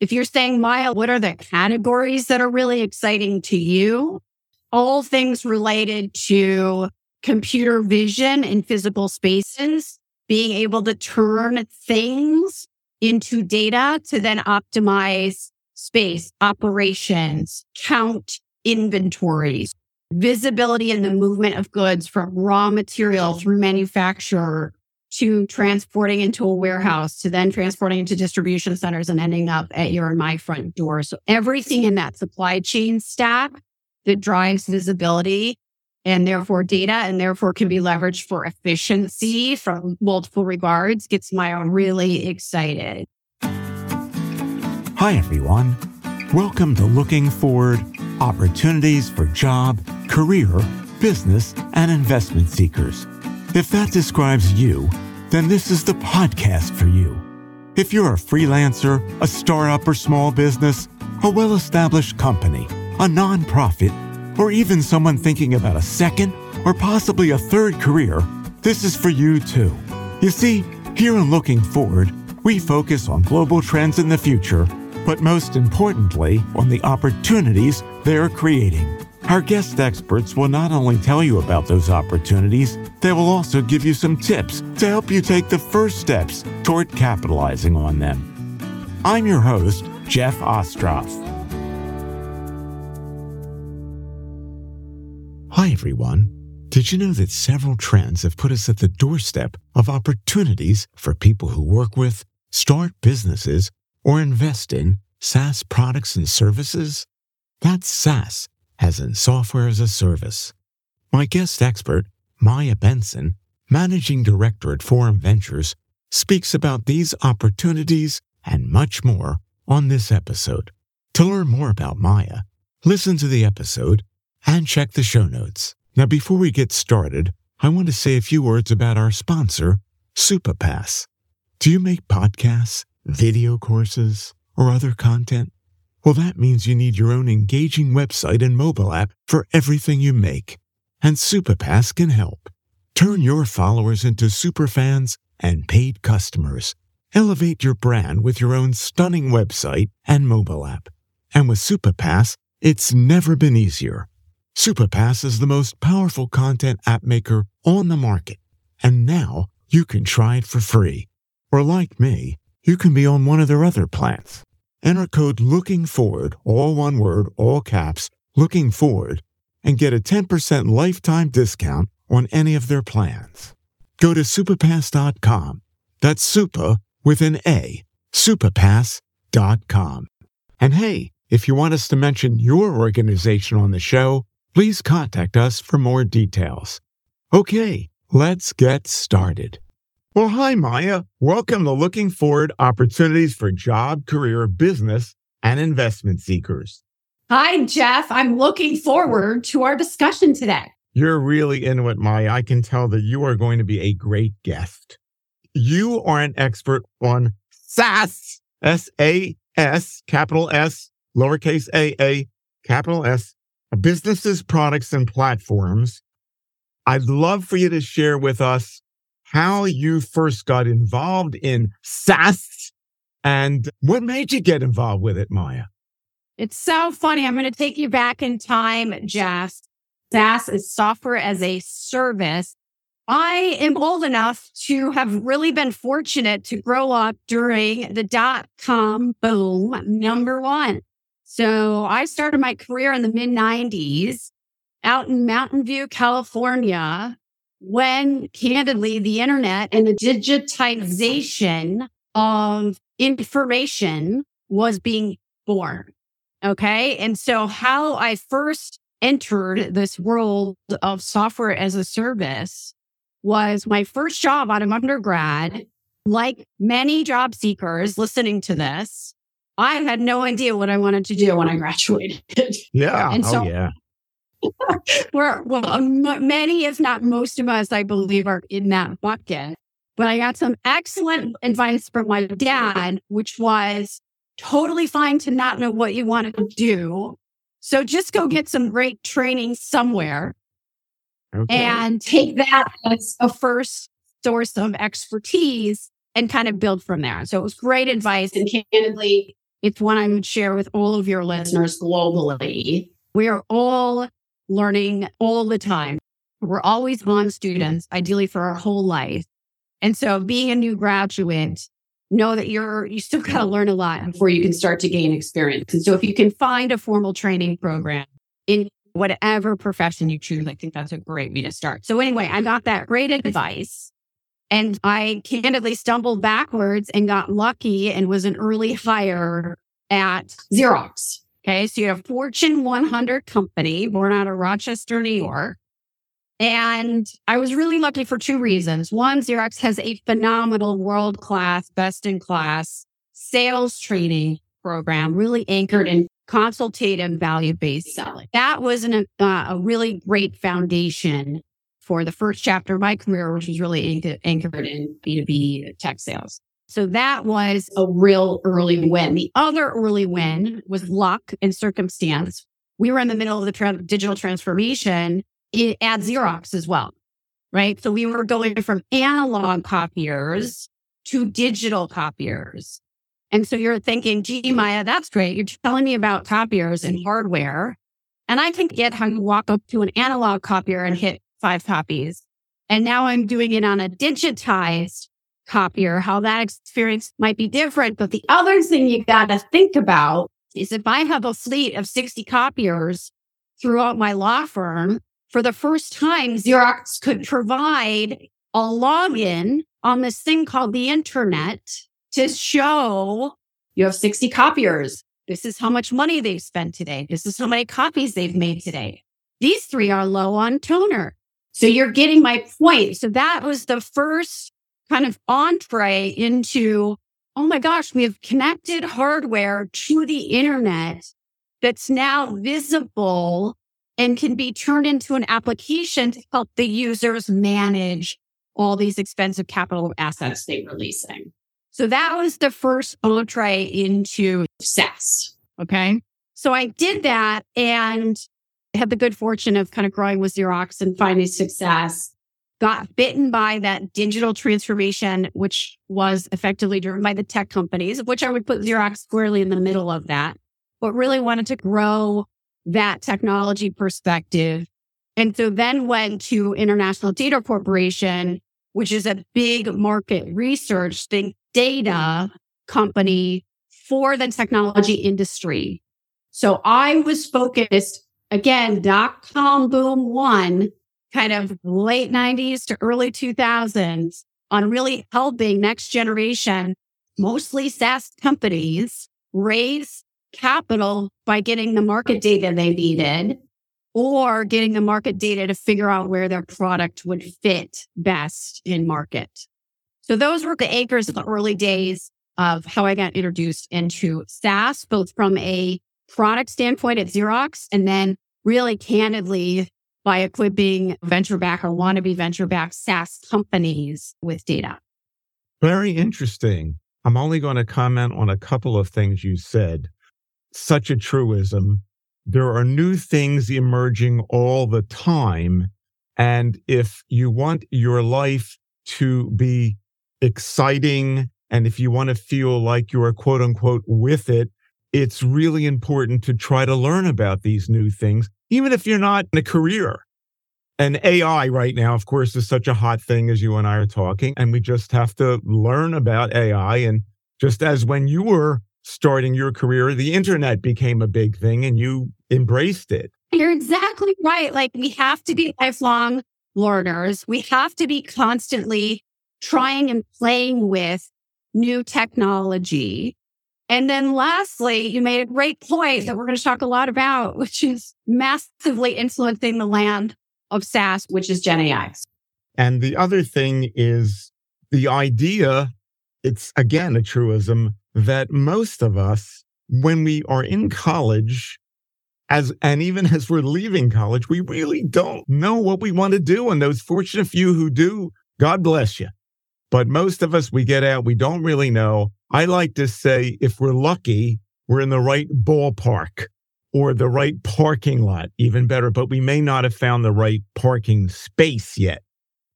If you're saying, Maia, what are the categories that are really exciting to you? All things related to computer vision in physical spaces, being able to turn things into data to then optimize space, operations, count inventories, visibility in the movement of goods from raw material through manufacturer to transporting into a warehouse to then transporting into distribution centers and ending up at your and my front door. So everything in that supply chain stack that drives visibility and therefore data and therefore can be leveraged for efficiency from multiple regards gets Maia really excited. Hi, everyone. Welcome to Looking Forward Opportunities for Job, Career, Business, and Investment Seekers. If that describes you, then this is the podcast for you. If you're a freelancer, a startup or small business, a well established company, a nonprofit, or even someone thinking about a second or possibly a third career, this is for you too. You see, here in Looking Forward, we focus on global trends in the future, but most importantly, on the opportunities they are creating. Our guest experts will not only tell you about those opportunities, they will also give you some tips to help you take the first steps toward capitalizing on them. I'm your host, Jeff Ostroff. Hi, everyone. Did you know that several trends have put us at the doorstep of opportunities for people who work with, start businesses, or invest in SaaS products and services? That's SaaS as in software as a service. My guest expert, Maia Benson, managing director at Forum Ventures, speaks about these opportunities and much more on this episode. To learn more about Maia, listen to the episode and check the show notes. Now, before we get started, I want to say a few words about our sponsor, Supapass. Do you make podcasts, video courses, or other content? Well, that means you need your own engaging website and mobile app for everything you make. And Supapass can help. Turn your followers into superfans and paid customers. Elevate your brand with your own stunning website and mobile app. And with Supapass, it's never been easier. Supapass is the most powerful content app maker on the market. And now you can try it for free. Or like me, you can be on one of their other plans. Enter code looking forward, all one word, all caps, looking forward, and get a 10% lifetime discount on any of their plans. Go to supapass.com. That's super with an A, supapass.com. And hey, if you want us to mention your organization on the show, please contact us for more details. Okay, let's get started. Well, hi, Maia. Welcome to Looking Forward Opportunities for Job, Career, Business, and Investment Seekers. Hi, Jeff. I'm looking forward to our discussion today. You're really into it, Maia. I can tell that you are going to be a great guest. You are an expert on SaaS, S A S, capital S, lowercase a, a, capital S, businesses, products, and platforms. I'd love for you to share with us how you first got involved in SaaS and what made you get involved with it, Maia. It's so funny. I'm going to take you back in time, Jeff. SaaS is software as a service. I am old enough to have really been fortunate to grow up during the dot com boom, number one. So I started my career in the mid 90s out in Mountain View, California, when candidly the internet and the digitization of information was being born. Okay. And so how I first entered this world of software as a service was my first job out of undergrad. Like many job seekers listening to this, I had no idea what I wanted to do when I graduated. Yeah. And oh, so oh, yeah. We're, well, um, many, if not most of us, I believe, are in that bucket. But I got some excellent advice from my dad, which was totally fine to not know what you want to do. So just go get some great training somewhere okay. and take that as a first source of expertise and kind of build from there. So it was great advice. And candidly, it's one I would share with all of your listeners globally. We are all learning all the time. We're always on students, ideally for our whole life. And so being a new graduate, know that you're, you still got to learn a lot before you can start to gain experience. And so if you can find a formal training program in whatever profession you choose, I think that's a great way to start. So anyway, I got that great advice and I candidly stumbled backwards and got lucky and was an early hire at Xerox. Okay. So you have Fortune 100 company born out of Rochester, New York. And I was really lucky for two reasons. One, Xerox has a phenomenal world class, best in class sales training program, really anchored in consultative value based selling. That was an, uh, a really great foundation for the first chapter of my career, which was really anchored in B2B tech sales. So that was a real early win. The other early win was luck and circumstance. We were in the middle of the tra- digital transformation it, at Xerox as well, right? So we were going from analog copiers to digital copiers. And so you're thinking, gee, Maia, that's great. You're telling me about copiers and hardware. And I can get how you walk up to an analog copier and hit five copies. And now I'm doing it on a digitized copier, how that experience might be different. But the other thing you got to think about is if I have a fleet of 60 copiers throughout my law firm, for the first time, Xerox could provide a login on this thing called the internet to show you have 60 copiers. This is how much money they've spent today. This is how many copies they've made today. These three are low on toner. So you're getting my point. So that was the first kind of entree into, oh my gosh, we have connected hardware to the internet that's now visible and can be turned into an application to help the users manage all these expensive capital assets they're releasing. So that was the first entree into SaaS. Okay. So I did that and had the good fortune of kind of growing with Xerox and finding success got bitten by that digital transformation, which was effectively driven by the tech companies, which I would put Xerox squarely in the middle of that, but really wanted to grow that technology perspective. And so then went to International Data Corporation, which is a big market research think data company for the technology industry. So I was focused again, dot com boom one kind of late 90s to early 2000s on really helping next generation, mostly SaaS companies raise capital by getting the market data they needed or getting the market data to figure out where their product would fit best in market. So those were the anchors of the early days of how I got introduced into SaaS, both from a product standpoint at Xerox and then really candidly by equipping venture back or wannabe venture back SaaS companies with data. Very interesting. I'm only going to comment on a couple of things you said. Such a truism. There are new things emerging all the time. And if you want your life to be exciting and if you want to feel like you're quote unquote with it, it's really important to try to learn about these new things even if you're not in a career. And AI right now, of course, is such a hot thing as you and I are talking. And we just have to learn about AI. And just as when you were starting your career, the internet became a big thing and you embraced it. You're exactly right. Like we have to be lifelong learners. We have to be constantly trying and playing with new technology. And then lastly, you made a great point that we're going to talk a lot about, which is massively influencing the land of SaaS, which is Gen AI. And the other thing is the idea, it's again a truism that most of us, when we are in college, as and even as we're leaving college, we really don't know what we want to do. And those fortunate few who do, God bless you. But most of us, we get out, we don't really know. I like to say, if we're lucky, we're in the right ballpark or the right parking lot, even better, but we may not have found the right parking space yet.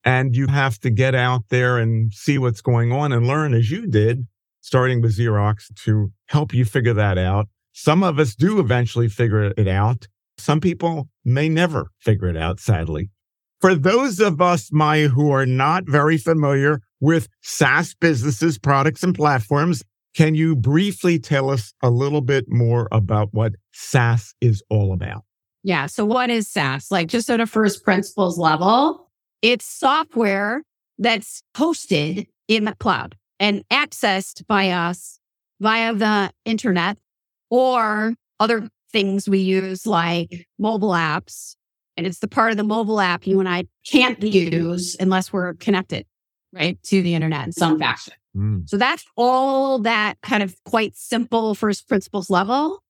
And you have to get out there and see what's going on and learn as you did starting with Xerox to help you figure that out. Some of us do eventually figure it out. Some people may never figure it out, sadly. For those of us, Maia, who are not very familiar with SaaS businesses, products, and platforms, can you briefly tell us a little bit more about what SaaS is all about? Yeah. So, what is SaaS? Like, just at a first principles level, it's software that's hosted in the cloud and accessed by us via the internet or other things we use like mobile apps. And it's the part of the mobile app you and I can't use unless we're connected, right, to the internet in some fashion. Mm. So that's all that kind of quite simple first principles level,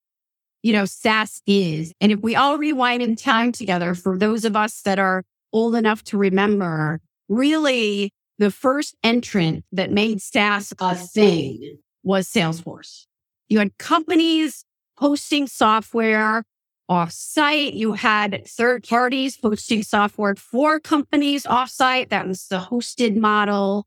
you know, SaaS is. And if we all rewind in time together, for those of us that are old enough to remember, really the first entrant that made SaaS a thing was Salesforce. You had companies hosting software off site. You had third parties hosting software for companies off site. That was the hosted model.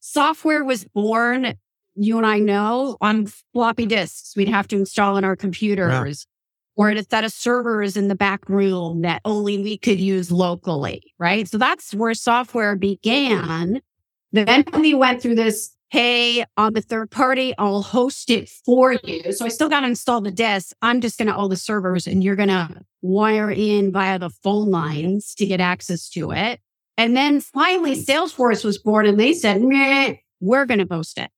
Software was born, you and I know, on floppy disks we'd have to install in our computers. Yeah. Or at a set of servers in the back room that only we could use locally, right? So that's where software began. Then we went through this hey, I'm the third party, I'll host it for you. So I still got to install the disk. I'm just going to all the servers and you're going to wire in via the phone lines to get access to it. And then finally, Salesforce was born and they said, we're going to host it.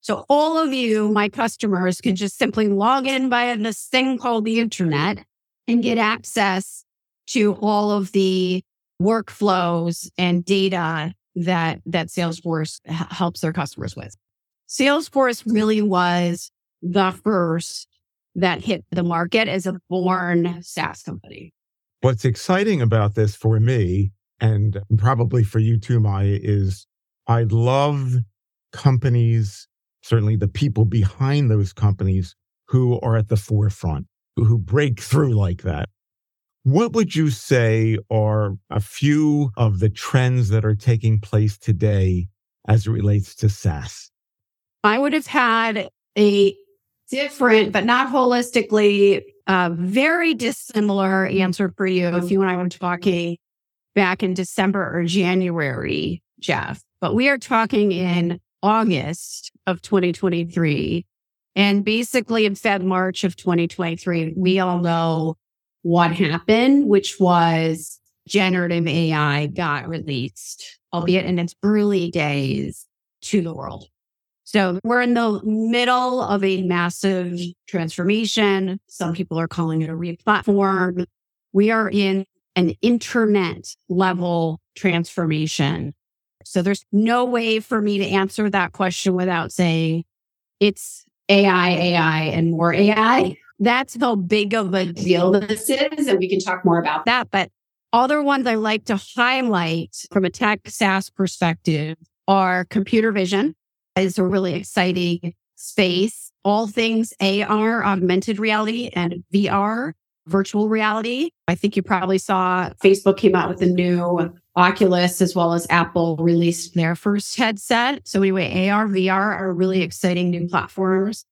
So all of you, my customers, can just simply log in via this thing called the internet and get access to all of the workflows and data that that Salesforce helps their customers with. Salesforce really was the first that hit the market as a born SaaS company. What's exciting about this for me and probably for you too, Maia, is I love companies, certainly the people behind those companies who are at the forefront, who break through like that. What would you say are a few of the trends that are taking place today as it relates to SaaS? I would have had a different, but not holistically, uh, very dissimilar answer for you if you and I were talking back in December or January, Jeff. But we are talking in August of 2023. And basically in Feb, March of 2023, we all know what happened, which was generative AI got released, albeit in its early days to the world. So we're in the middle of a massive transformation. Some people are calling it a replatform. We are in an internet level transformation. So there's no way for me to answer that question without saying it's AI, AI, and more AI that's how big of a deal this is. And we can talk more about that. But other ones I like to highlight from a tech SaaS perspective are computer vision is a really exciting space. All things AR, augmented reality and VR, virtual reality. I think you probably saw Facebook came out with a new Oculus as well as Apple released their first headset. So anyway, AR, VR are really exciting new platforms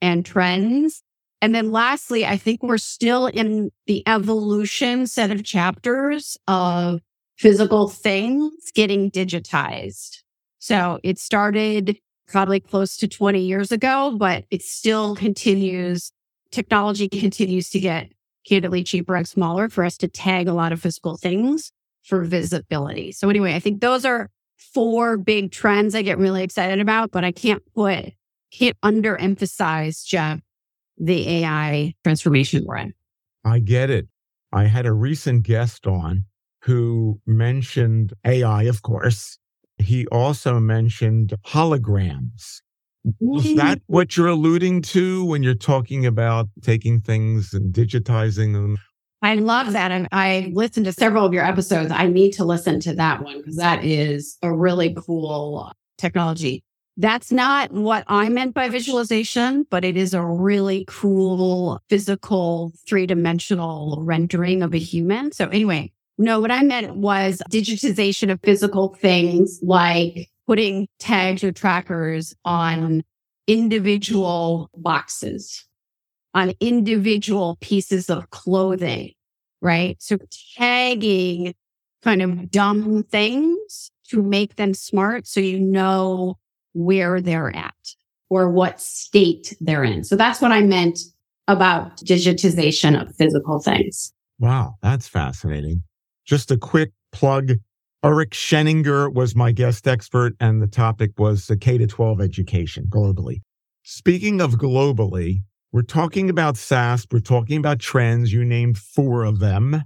and trends. And then lastly, I think we're still in the evolution set of chapters of physical things getting digitized. So it started probably close to 20 years ago, but it still continues. Technology continues to get candidly cheaper and smaller for us to tag a lot of physical things for visibility. So anyway, I think those are four big trends I get really excited about, but I can't put, can't underemphasize, Jeff, the AI transformation we're in. I get it. I had a recent guest on who mentioned AI, of course. He also mentioned holograms. Is that what you're alluding to when you're talking about taking things and digitizing them? I love that. And I listened to several of your episodes. I need to listen to that one because that is a really cool technology. That's not what I meant by visualization, but it is a really cool physical three dimensional rendering of a human. So anyway, no, what I meant was digitization of physical things like putting tags or trackers on individual boxes, on individual pieces of clothing, right? So tagging kind of dumb things to make them smart so you know where they're at or what state they're in. So that's what I meant about digitization of physical things. Wow, that's fascinating. Just a quick plug. Eric Sheninger was my guest expert, and the topic was the K 12 education globally. Speaking of globally, we're talking about SaaS, we're talking about trends. You named four of them.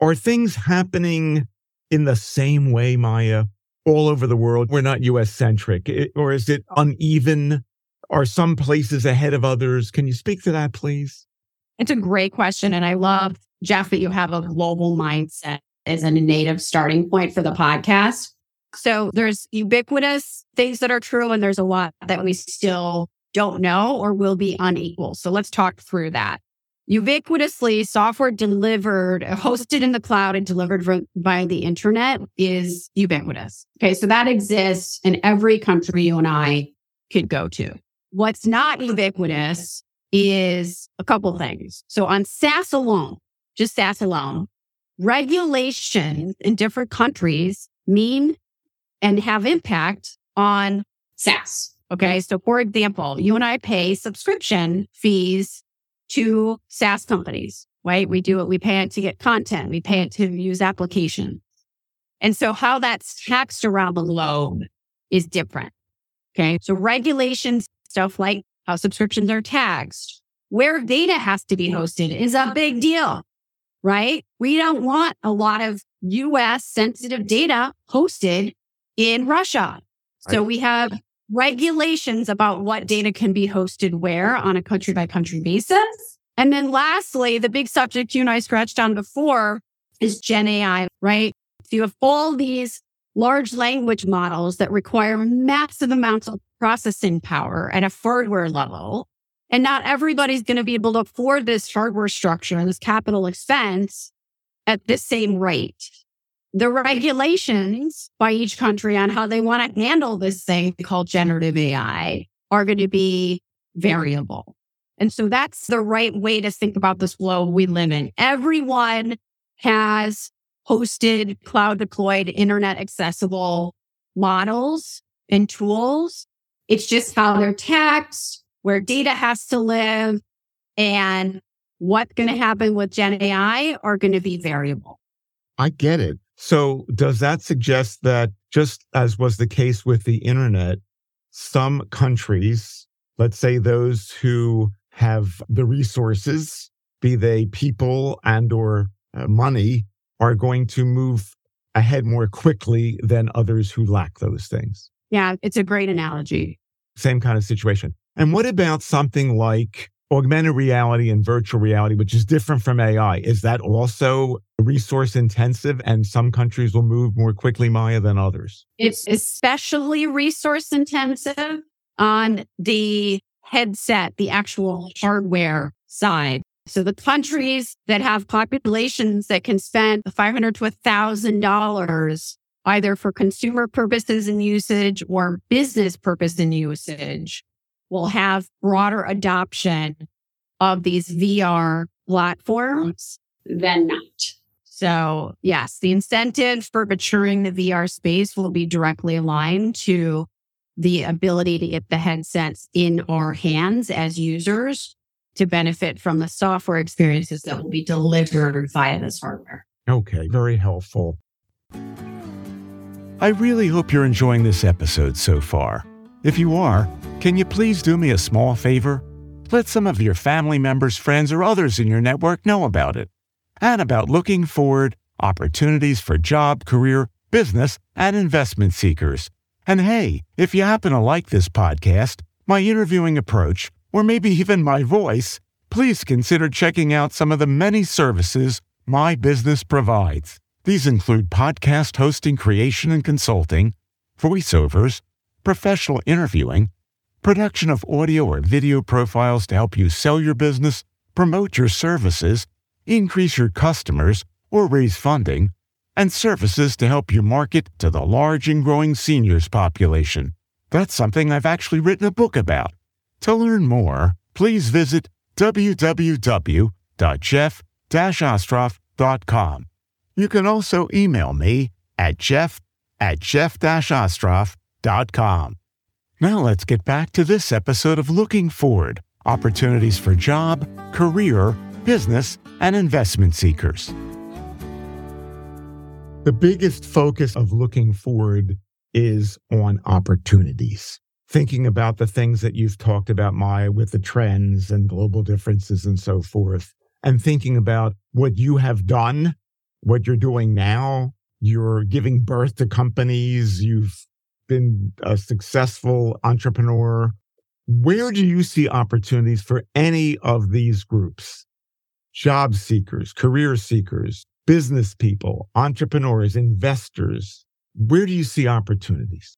Are things happening in the same way, Maia, all over the world? We're not US centric, or is it uneven? Are some places ahead of others? Can you speak to that, please? It's a great question. And I love, Jeff, that you have a global mindset as a native starting point for the podcast. So there's ubiquitous things that are true, and there's a lot that we still don't know or will be unequal. So let's talk through that. Ubiquitously, software delivered, hosted in the cloud and delivered by the internet is ubiquitous. Okay. So that exists in every country you and I could go to. What's not ubiquitous is a couple things. So on SaaS alone, just SaaS alone, regulations in different countries mean and have impact on SaaS. Okay. So for example, you and I pay subscription fees to SaaS companies, right? We do it. We pay it to get content. We pay it to use applications. And so how that's taxed around the globe is different. Okay. So regulations, stuff like how subscriptions are taxed, where data has to be hosted is a big deal, right? We don't want a lot of US sensitive data hosted in Russia. So we have regulations about what data can be hosted where on a country by country basis. And then lastly, the big subject you and I scratched on before is Gen AI, right? So you have all these large language models that require massive amounts of processing power at a hardware level. And not everybody's going to be able to afford this hardware structure, and this capital expense at the same rate the regulations by each country on how they want to handle this thing called generative AI are going to be variable. And so that's the right way to think about this world we live in. Everyone has hosted, cloud deployed, internet accessible models and tools. It's just how they're taxed, where data has to live, and what's going to happen with Gen AI are going to be variable. I get it. So, does that suggest that just as was the case with the internet, some countries, let's say those who have the resources, be they people and or uh, money, are going to move ahead more quickly than others who lack those things? Yeah, it's a great analogy. Same kind of situation. And what about something like augmented reality and virtual reality, which is different from AI, is that also resource intensive and some countries will move more quickly, Maia, than others? It's especially resource intensive on the headset, the actual hardware side. So the countries that have populations that can spend 500 to $1,000 either for consumer purposes and usage or business purpose and usage will have broader adoption of these VR platforms than not. So, yes, the incentive for maturing the VR space will be directly aligned to the ability to get the headsets in our hands as users to benefit from the software experiences that will be delivered via this hardware. Okay, very helpful. I really hope you're enjoying this episode so far. If you are, can you please do me a small favor? Let some of your family members, friends, or others in your network know about it and about looking forward opportunities for job, career, business, and investment seekers. And hey, if you happen to like this podcast, my interviewing approach, or maybe even my voice, please consider checking out some of the many services my business provides. These include podcast hosting, creation and consulting, voiceovers, professional interviewing, production of audio or video profiles to help you sell your business, promote your services, increase your customers, or raise funding, and services to help you market to the large and growing seniors population. That's something I've actually written a book about. To learn more, please visit www.jeff-ostroff.com. You can also email me at jeff at jeff-ostroff.com. Now let's get back to this episode of Looking Forward Opportunities for Job, Career, Business, and Investment Seekers. The biggest focus of looking forward is on opportunities. Thinking about the things that you've talked about, Maia, with the trends and global differences and so forth, and thinking about what you have done, what you're doing now. You're giving birth to companies. You've been a successful entrepreneur. Where do you see opportunities for any of these groups? Job seekers, career seekers, business people, entrepreneurs, investors. Where do you see opportunities?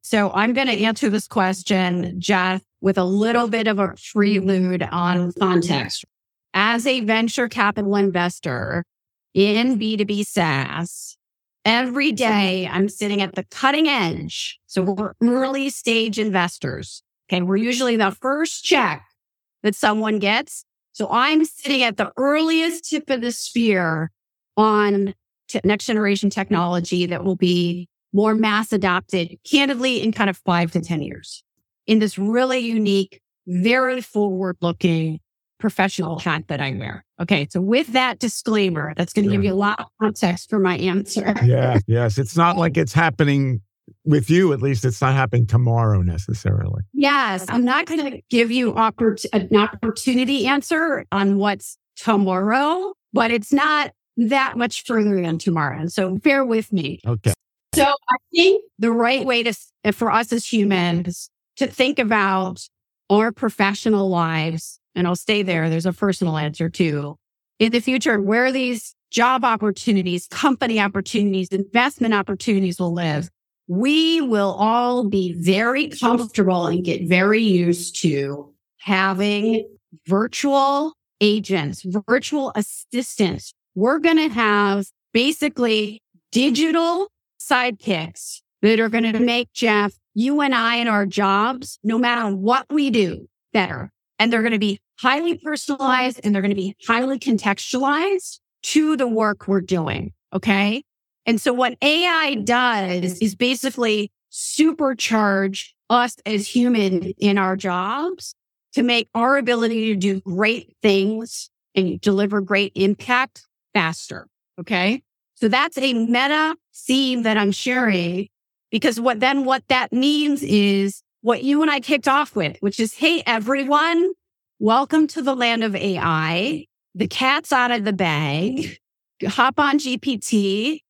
So I'm going to answer this question, Jeff, with a little bit of a prelude on context. As a venture capital investor in B2B SaaS, every day I'm sitting at the cutting edge. So we're early stage investors. Okay. We're usually the first check that someone gets. So I'm sitting at the earliest tip of the spear on t- next generation technology that will be more mass adopted, candidly, in kind of five to 10 years in this really unique, very forward looking professional hat that I wear. Okay. So with that disclaimer, that's going to give you a lot of context for my answer. yeah. Yes. It's not like it's happening with you, at least it's not happening tomorrow necessarily. Yes. I'm not going to give you oppor- an opportunity answer on what's tomorrow, but it's not that much further than tomorrow. So bear with me. Okay. So I think the right way to, for us as humans to think about our professional lives, and I'll stay there. There's a personal answer too. In the future, where these job opportunities, company opportunities, investment opportunities will live, we will all be very comfortable and get very used to having virtual agents, virtual assistants we're going to have basically digital sidekicks that are going to make Jeff, you and I and our jobs, no matter what we do, better. And they're going to be highly personalized and they're going to be highly contextualized to the work we're doing. Okay. And so what AI does mm-hmm. is basically supercharge us as human in our jobs to make our ability to do great things and deliver great impact faster. Okay. So that's a meta theme that I'm sharing because what then what that means is what you and I kicked off with, which is, Hey, everyone, welcome to the land of AI. The cat's out of the bag. Hop on GPT,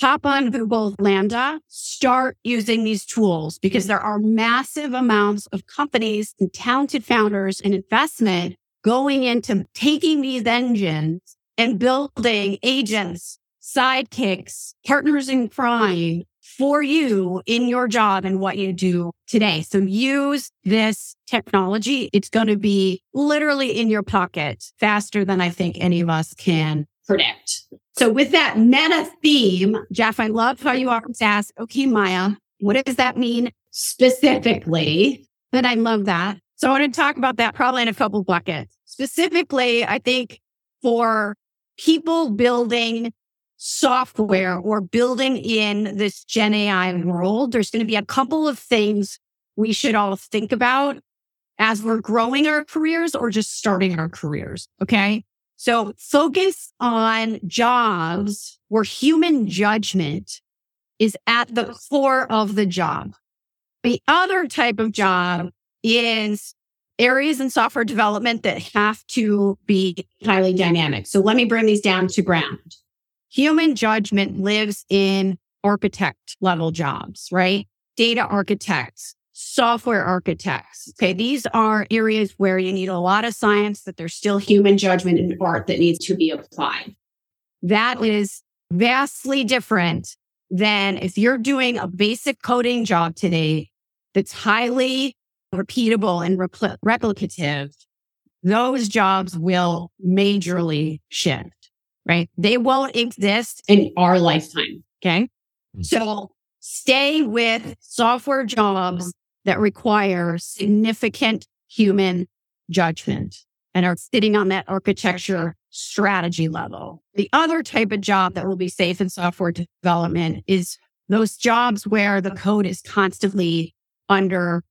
hop on Google LaMDA, start using these tools because there are massive amounts of companies and talented founders and investment going into taking these engines and building agents, sidekicks, partners in crime for you in your job and what you do today. So use this technology. It's going to be literally in your pocket faster than I think any of us can predict. So with that meta theme, Jeff, I love how you always ask, okay, Maia, what does that mean specifically? But I love that. So I want to talk about that probably in a couple buckets. Specifically, I think for people building software or building in this Gen AI world, there's going to be a couple of things we should all think about as we're growing our careers or just starting our careers. Okay. So focus on jobs where human judgment is at the core of the job. The other type of job is areas in software development that have to be highly dynamic. So let me bring these down to ground. Human judgment lives in architect level jobs, right? Data architects, software architects. Okay. These are areas where you need a lot of science, that there's still human judgment and art that needs to be applied. That is vastly different than if you're doing a basic coding job today that's highly repeatable and repl- replicative, those jobs will majorly shift, right? They won't exist in our lifetime. Okay. Mm-hmm. So stay with software jobs that require significant human judgment and are sitting on that architecture strategy level. The other type of job that will be safe in software development is those jobs where the code is constantly under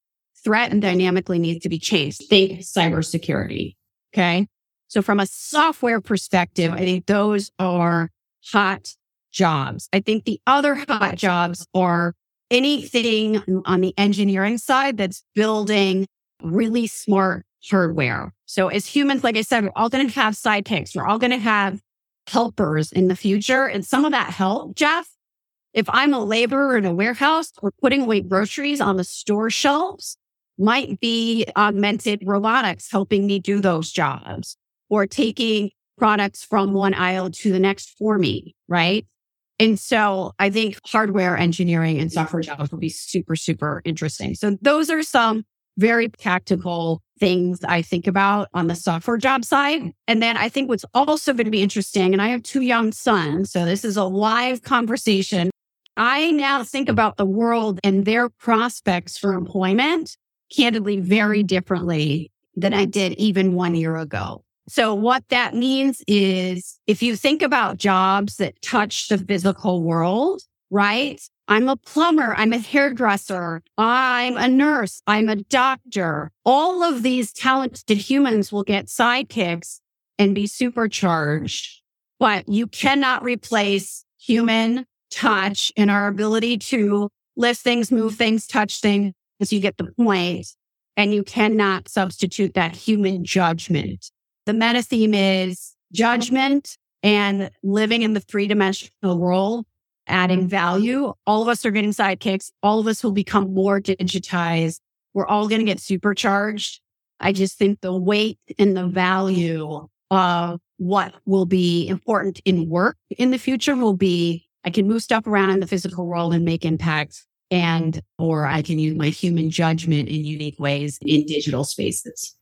threat and dynamically needs to be changed. Think cybersecurity. Okay. So from a software perspective, I think those are hot jobs. I think the other hot jobs are anything on the engineering side that's building really smart hardware. So as humans, like I said, we're all going to have sidekicks. We're all going to have helpers in the future. And some of that help, Jeff, if I'm a laborer in a warehouse or putting away groceries on the store shelves, might be augmented robotics helping me do those jobs or taking products from one aisle to the next for me. Right. And so I think hardware engineering and software jobs will be super, super interesting. So those are some very tactical things I think about on the software job side. And then I think what's also going to be interesting, and I have two young sons, so this is a live conversation. I now think about the world and their prospects for employment candidly very differently than I did even one year ago. So what that means is if you think about jobs that touch the physical world, right? I'm a plumber. I'm a hairdresser. I'm a nurse. I'm a doctor. All of these talented humans will get sidekicks and be supercharged, but you cannot replace human touch and our ability to lift things, move things, touch things you get the point. And you cannot substitute that human judgment. The meta theme is judgment and living in the three dimensional world adding mm-hmm. value. All of us are getting sidekicks. All of us will become more digitized. We're all going to get supercharged. I just think the weight and the value of what will be important in work in the future will be I can move stuff around in the physical world and make impacts and or I can use my human judgment in unique ways in digital spaces.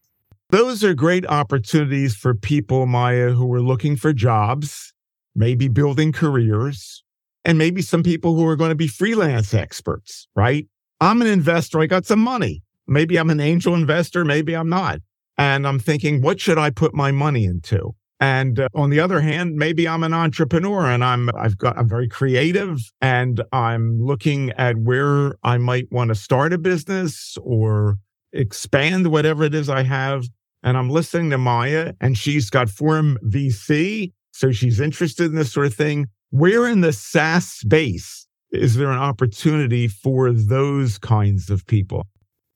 Those are great opportunities for people, Maia, who are looking for jobs, maybe building careers, and maybe some people who are going to be freelance experts, right? I'm an investor. I got some money. Maybe I'm an angel investor. Maybe I'm not. And I'm thinking, what should I put my money into? And uh, on the other hand, maybe I'm an entrepreneur and I'm, I've got, I'm very creative and I'm looking at where I might want to start a business or expand whatever it is I have. And I'm listening to Maia and she's got Forum VC. So she's interested in this sort of thing. Where in the SaaS space is there an opportunity for those kinds of people?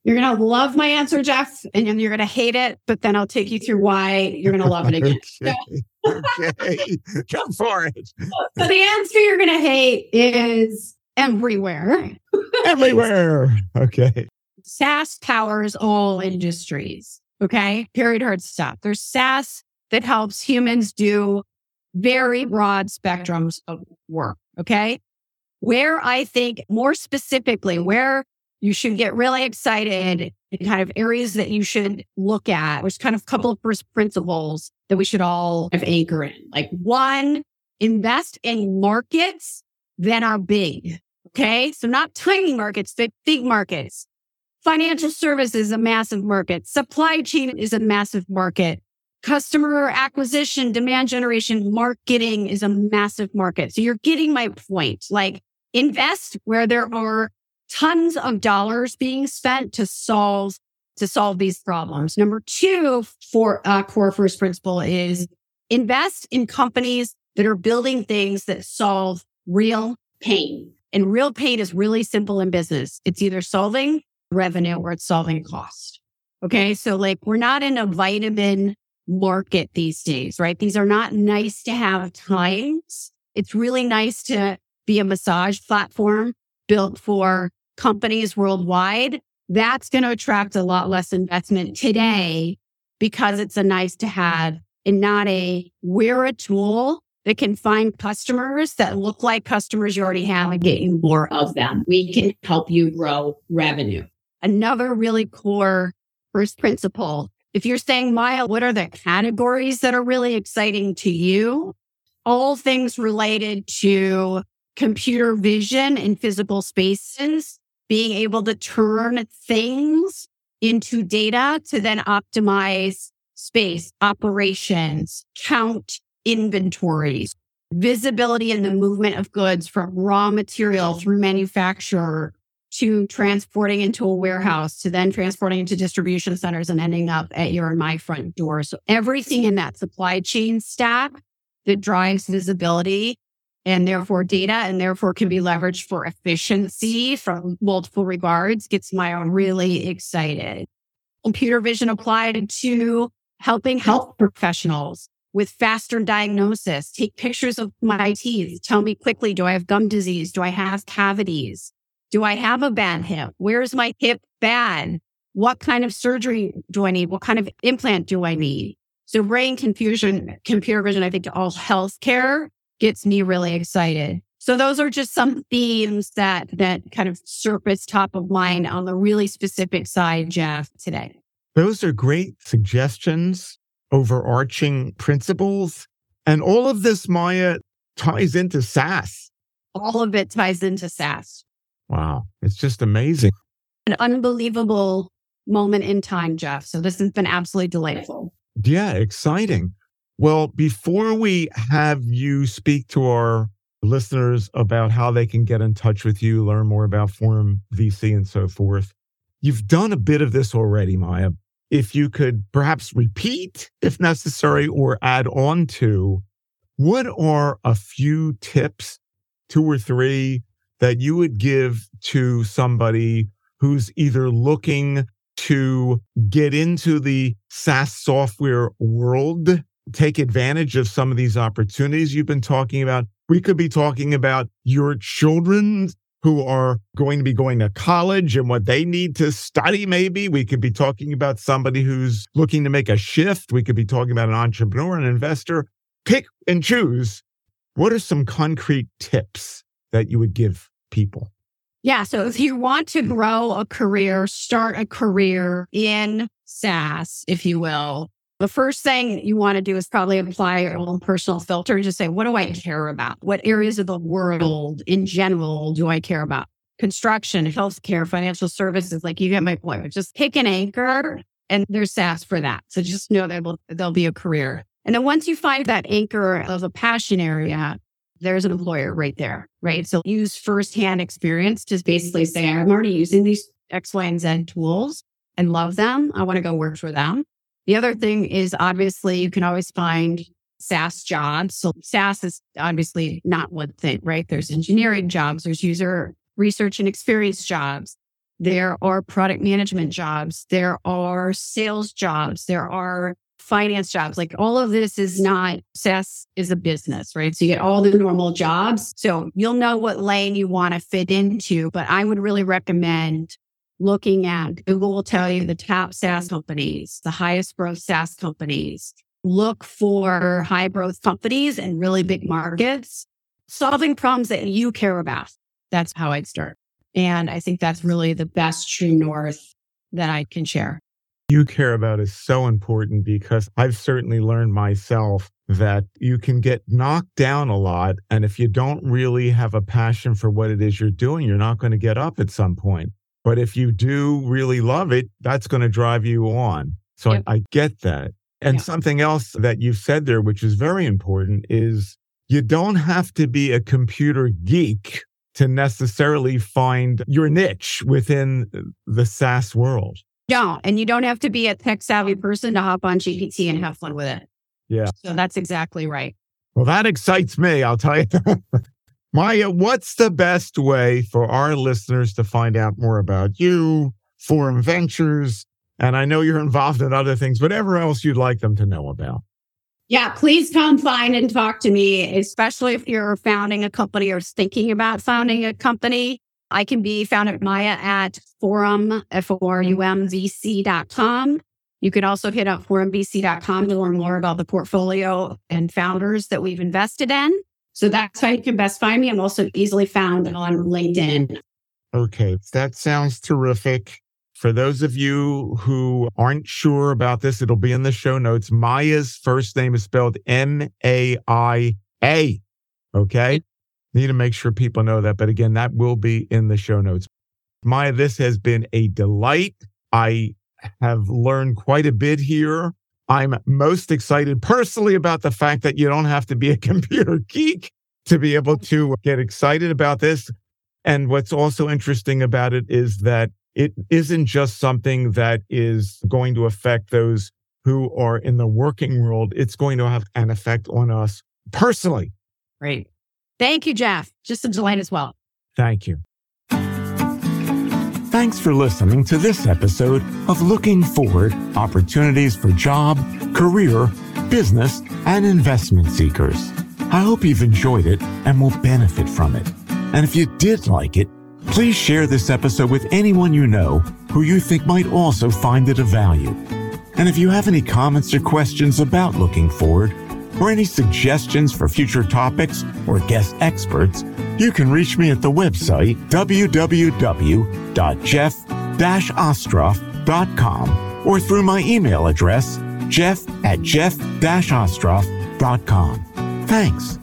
You're going to love my answer, Jeff, and you're going to hate it, but then I'll take you through why you're going to love it again. okay. okay. Come for it. So the answer you're going to hate is everywhere. everywhere. Okay. SaaS powers all industries. Okay. Period. Hard stop. There's SaaS that helps humans do very broad spectrums of work. Okay. Where I think more specifically, where you should get really excited in kind of areas that you should look at, which kind of a couple of first principles that we should all anchor in. Like one, invest in markets that are big. Okay. So not tiny markets, but big markets. Financial services is a massive market. Supply chain is a massive market customer acquisition, demand generation, marketing is a massive market. So you're getting my point. Like invest where there are tons of dollars being spent to solve to solve these problems. Number two, for uh, core first principle is invest in companies that are building things that solve real pain. And real pain is really simple in business. It's either solving revenue or it's solving cost. Okay. So like we're not in a vitamin market these days, right? These are not nice to have times. It's really nice to be a massage platform built for companies worldwide. That's going to attract a lot less investment today because it's a nice to have and not a we're a tool that can find customers that look like customers you already have and get you more of them. We can help you grow revenue. Another really core first principle if you're saying, Maia, what are the categories that are really exciting to you? All things related to computer vision in physical spaces, being able to turn things into data to then optimize space, operations, count inventories, visibility in the movement of goods from raw material through manufacturer to transporting into a warehouse to then transporting into distribution centers and ending up at your and my front door. So everything in that supply chain stack that drives visibility and therefore data and therefore can be leveraged for efficiency from multiple regards gets my really excited. Computer vision applied to helping health professionals with faster diagnosis, take pictures of my teeth, tell me quickly, do I have gum disease? Do I have cavities? Do I have a bad hip? Where's my hip bad? What kind of surgery do I need? What kind of implant do I need? So brain confusion, computer vision, I think to all healthcare gets me really excited. So those are just some themes that that kind of surface top of mind on the really specific side, Jeff, today. Those are great suggestions, overarching principles. And all of this, Maia, ties into SaaS. All of it ties into SaaS. Wow. It's just amazing. An unbelievable moment in time, Jeff. So this has been absolutely delightful. Yeah, exciting. Well, before we have you speak to our listeners about how they can get in touch with you, learn more about Forum VC and so forth, you've done a bit of this already, Maia. If you could perhaps repeat, if necessary, or add on to, what are a few tips, two or three, that you would give to somebody who's either looking to get into the SaaS software world take advantage of some of these opportunities you've been talking about. We could be talking about your children who are going to be going to college and what they need to study, maybe. We could be talking about somebody who's looking to make a shift. We could be talking about an entrepreneur, an investor. Pick and choose. What are some concrete tips that you would give people? Yeah. So if you want to hmm. grow a career, start a career in SaaS, if you will, the first thing you want to do is probably apply your own personal filter. Just say, what do I care about? What areas of the world in general do I care about? Construction, healthcare, financial services. Like you get my point. Just pick an anchor and there's SaaS for that. So just know that will, there'll be a career. And then once you find that anchor of a passion area, there's an employer right there, right? So use firsthand experience to basically say, I'm already using these X, Y, and Z tools and love them. I want to go work for them. The other thing is obviously you can always find SaaS jobs. So SaaS is obviously not one thing, right? There's engineering jobs, there's user research and experience jobs. There are product management jobs. There are sales jobs. There are finance jobs. Like all of this is not SaaS is a business, right? So you get all the normal jobs. So you'll know what lane you want to fit into. But I would really recommend looking at Google will tell you the top SaaS companies, the highest growth SaaS companies. Look for high growth companies and really big markets, solving problems that you care about. That's how I'd start. And I think that's really the best true north that I can share. You care about is so important because I've certainly learned myself that you can get knocked down a lot. And if you don't really have a passion for what it is you're doing, you're not going to get up at some point. But if you do really love it, that's going to drive you on. So yep. I, I, get that. And something else that you've said there, which is very important, is you don't have to be a computer geek to necessarily find your niche within the SaaS world. No, and you don't have to be a tech savvy person to hop on GPT and have fun with it. Yeah. So that's exactly right. Well, that excites me, I'll tell you. Maia, what's the best way for our listeners to find out more about you, Forum Ventures? And I know you're involved in other things, whatever else you'd like them to know about. Yeah, please come find and talk to me, especially if you're founding a company or thinking about founding a company. I can be found at Maia at forum, F-O-R-U-M-V-C dot com. You can also hit up forumvc.com to learn more about the portfolio and founders that we've invested in. So that's how you can best find me. I'm also easily found on LinkedIn. Okay, that sounds terrific. For those of you who aren't sure about this, it'll be in the show notes. Maia's first name is spelled M A I A. Okay. Need to make sure people know that. But again, that will be in the show notes. Maia, this has been a delight. I have learned quite a bit here. I'm most excited personally about the fact that you don't have to be a computer geek to be able to get excited about this. And what's also interesting about it is that it isn't just something that is going to affect those who are in the working world. It's going to have an effect on us personally. Great. Thank you, Jeff. Just a delight as well. Thank you. Thanks for listening to this episode of Looking Forward Opportunities for Job, Career, Business, and Investment Seekers. I hope you've enjoyed it and will benefit from it. And if you did like it, please share this episode with anyone you know who you think might also find it of value. And if you have any comments or questions about Looking Forward, or any suggestions for future topics or guest experts, you can reach me at the website www.jeff-ostroff.com or through my email address, jeff at jeff-ostroff.com. Thanks.